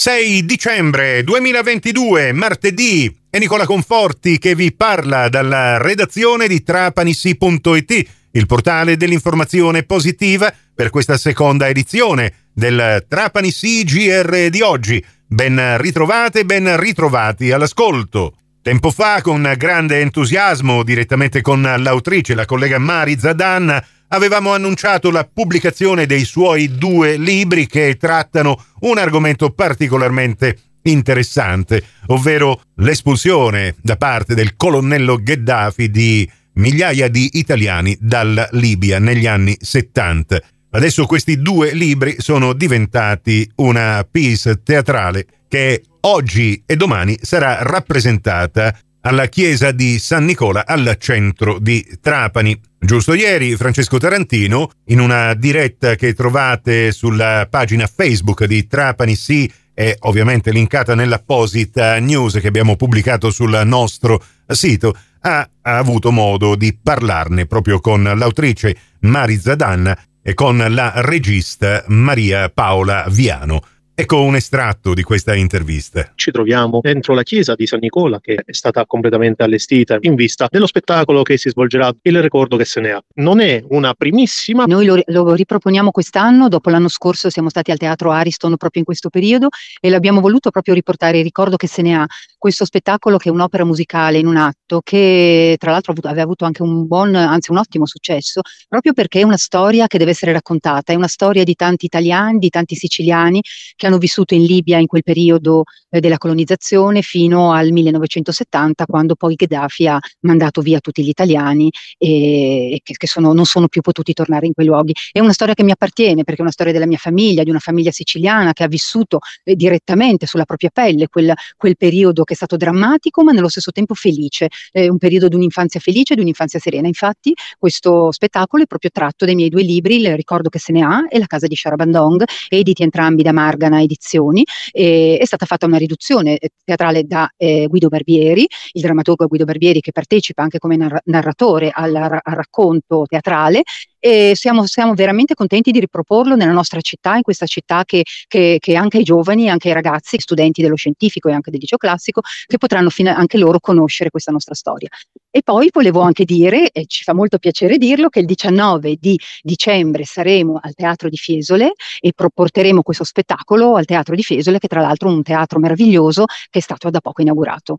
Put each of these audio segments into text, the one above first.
6 dicembre 2022, martedì, è Nicola Conforti che vi parla dalla redazione di trapanissi.it, il portale dell'informazione positiva per questa seconda edizione del Trapanissi GR di oggi. Ben ritrovate, ben ritrovati all'ascolto. Tempo fa, con grande entusiasmo, direttamente con l'autrice, la collega Mari Zadan, avevamo annunciato la pubblicazione dei suoi due libri che trattano un argomento particolarmente interessante, ovvero l'espulsione da parte del colonnello Gheddafi di migliaia di italiani dalla Libia negli anni 70. Adesso questi due libri sono diventati una piece teatrale che oggi e domani sarà rappresentata alla chiesa di San Nicola al centro di Trapani. Giusto ieri Francesco Tarantino, in una diretta che trovate sulla pagina Facebook di Trapani Sì e ovviamente linkata nell'apposita news che abbiamo pubblicato sul nostro sito, ha, ha avuto modo di parlarne proprio con l'autrice Mari Zadan e con la regista Maria Paola Viano. Ecco un estratto di questa intervista. Ci troviamo dentro la chiesa di San Nicola che è stata completamente allestita in vista dello spettacolo che si svolgerà, il ricordo che se ne ha. Non è una primissima. Noi lo, lo riproponiamo quest'anno, dopo l'anno scorso siamo stati al Teatro Ariston proprio in questo periodo e l'abbiamo voluto proprio riportare il ricordo che se ne ha. Questo spettacolo che è un'opera musicale in un atto che tra l'altro aveva avuto anche un buon, anzi un ottimo successo, proprio perché è una storia che deve essere raccontata, è una storia di tanti italiani, di tanti siciliani che hanno vissuto in Libia in quel periodo eh, della colonizzazione fino al 1970, quando poi Gheddafi ha mandato via tutti gli italiani e, e che, che sono, non sono più potuti tornare in quei luoghi. È una storia che mi appartiene perché è una storia della mia famiglia, di una famiglia siciliana che ha vissuto eh, direttamente sulla propria pelle quel, quel, periodo che è stato drammatico ma nello stesso tempo felice, eh, un periodo di un'infanzia felice di un'infanzia serena. Infatti questo spettacolo è proprio tratto dai miei due libri, Il ricordo che se ne ha e La casa di Sharabandong, editi entrambi da Margana edizioni, e è stata fatta una riduzione eh, teatrale da eh, Guido Barbieri, il drammaturgo Guido Barbieri che partecipa anche come narra- narratore al, al racconto teatrale e siamo, siamo, veramente contenti di riproporlo nella nostra città, in questa città che, che, che anche ai giovani, anche ai ragazzi, studenti dello scientifico e anche del liceo classico, che potranno fine, anche loro conoscere questa nostra storia. E poi volevo anche dire, e ci fa molto piacere dirlo, che il 19 di dicembre saremo al Teatro di Fiesole e proporteremo questo spettacolo al Teatro di Fiesole, che tra l'altro è un teatro meraviglioso che è stato da poco inaugurato.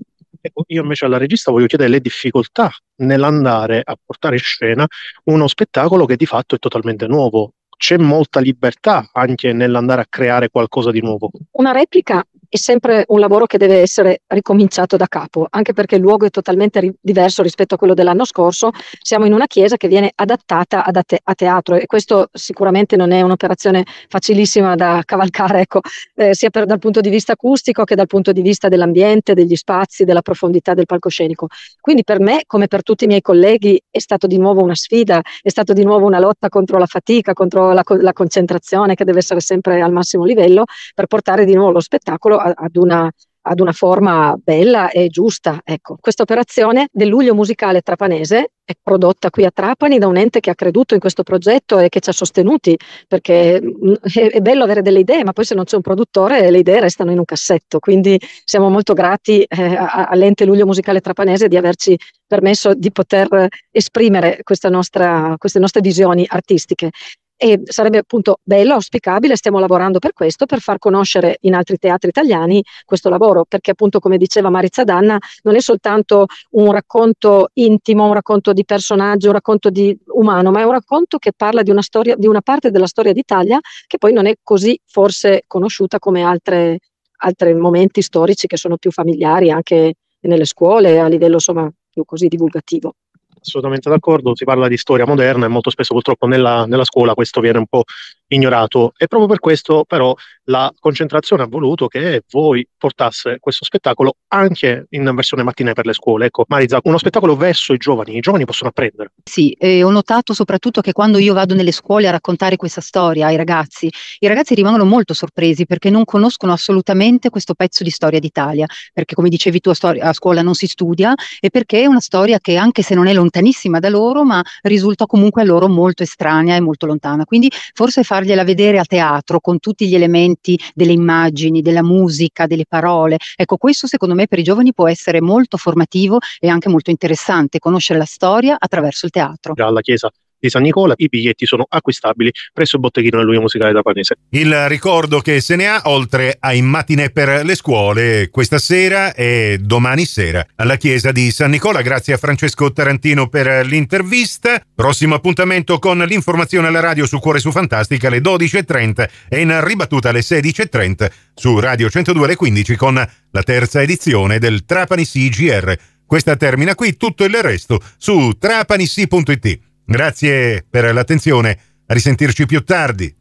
Io invece alla regista voglio chiedere le difficoltà nell'andare a portare in scena uno spettacolo che di fatto è totalmente nuovo. C'è molta libertà anche nell'andare a creare qualcosa di nuovo. Una replica è sempre un lavoro che deve essere ricominciato da capo, anche perché il luogo è totalmente ri- diverso rispetto a quello dell'anno scorso. Siamo in una chiesa che viene adattata a, te- a teatro e questo sicuramente non è un'operazione facilissima da cavalcare, ecco, eh, sia per, dal punto di vista acustico che dal punto di vista dell'ambiente, degli spazi, della profondità del palcoscenico. Quindi per me, come per tutti i miei colleghi, è stato di nuovo una sfida, è stata di nuovo una lotta contro la fatica, contro la, co- la concentrazione che deve essere sempre al massimo livello per portare di nuovo lo spettacolo ad una, ad una forma bella e giusta. Ecco, questa operazione del luglio musicale trapanese è prodotta qui a Trapani da un ente che ha creduto in questo progetto e che ci ha sostenuti, perché mm, è, bello avere delle idee, ma poi se non c'è un produttore le idee restano in un cassetto. Quindi siamo molto grati eh, all'ente luglio musicale trapanese di averci permesso di poter esprimere nostra, queste nostre visioni artistiche e sarebbe appunto bello, auspicabile, stiamo lavorando per questo, per far conoscere in altri teatri italiani questo lavoro, perché appunto come diceva Marizza Danna non è soltanto un racconto intimo, un racconto di personaggio, un racconto di umano, ma è un racconto che parla di una storia, di una parte della storia d'Italia che poi non è così forse conosciuta come altre, altri momenti storici che sono più familiari anche nelle scuole a livello insomma più così divulgativo assolutamente d'accordo, si parla di storia moderna e molto spesso purtroppo nella, nella, scuola questo viene un po' ignorato e proprio per questo però la concentrazione ha voluto che voi portasse questo spettacolo anche in versione mattina per le scuole. Ecco, Mariza, uno spettacolo verso i giovani, i giovani possono apprendere. Sì, e ho notato soprattutto che quando io vado nelle scuole a raccontare questa storia ai ragazzi, i ragazzi rimangono molto sorpresi perché non conoscono assolutamente questo pezzo di storia d'Italia, perché come dicevi tu a, storia, a scuola non si studia e perché è una storia che anche se non è lontanissima da loro, ma risulta comunque a loro molto estranea e molto lontana. Quindi forse fare fargliela vedere a teatro con tutti gli elementi delle immagini, della musica, delle parole. Ecco, questo secondo me per i giovani può essere molto formativo e anche molto interessante, conoscere la storia attraverso il teatro. Alla Chiesa di San Nicola. I biglietti sono acquistabili presso il botteghino dell'Unia Musicale da Panese. Il ricordo che se ne ha, oltre ai matinè per le scuole, questa sera e domani sera alla chiesa di San Nicola. Grazie a Francesco Tarantino per l'intervista. Prossimo appuntamento con l'informazione alla radio su Cuore su Fantastica alle 12.30 e in ribattuta alle 16.30 su Radio 102 alle 15 con la terza edizione del Trapani CGR. Questa termina qui, tutto il resto su trapanissi.it. Grazie per l'attenzione, a risentirci più tardi.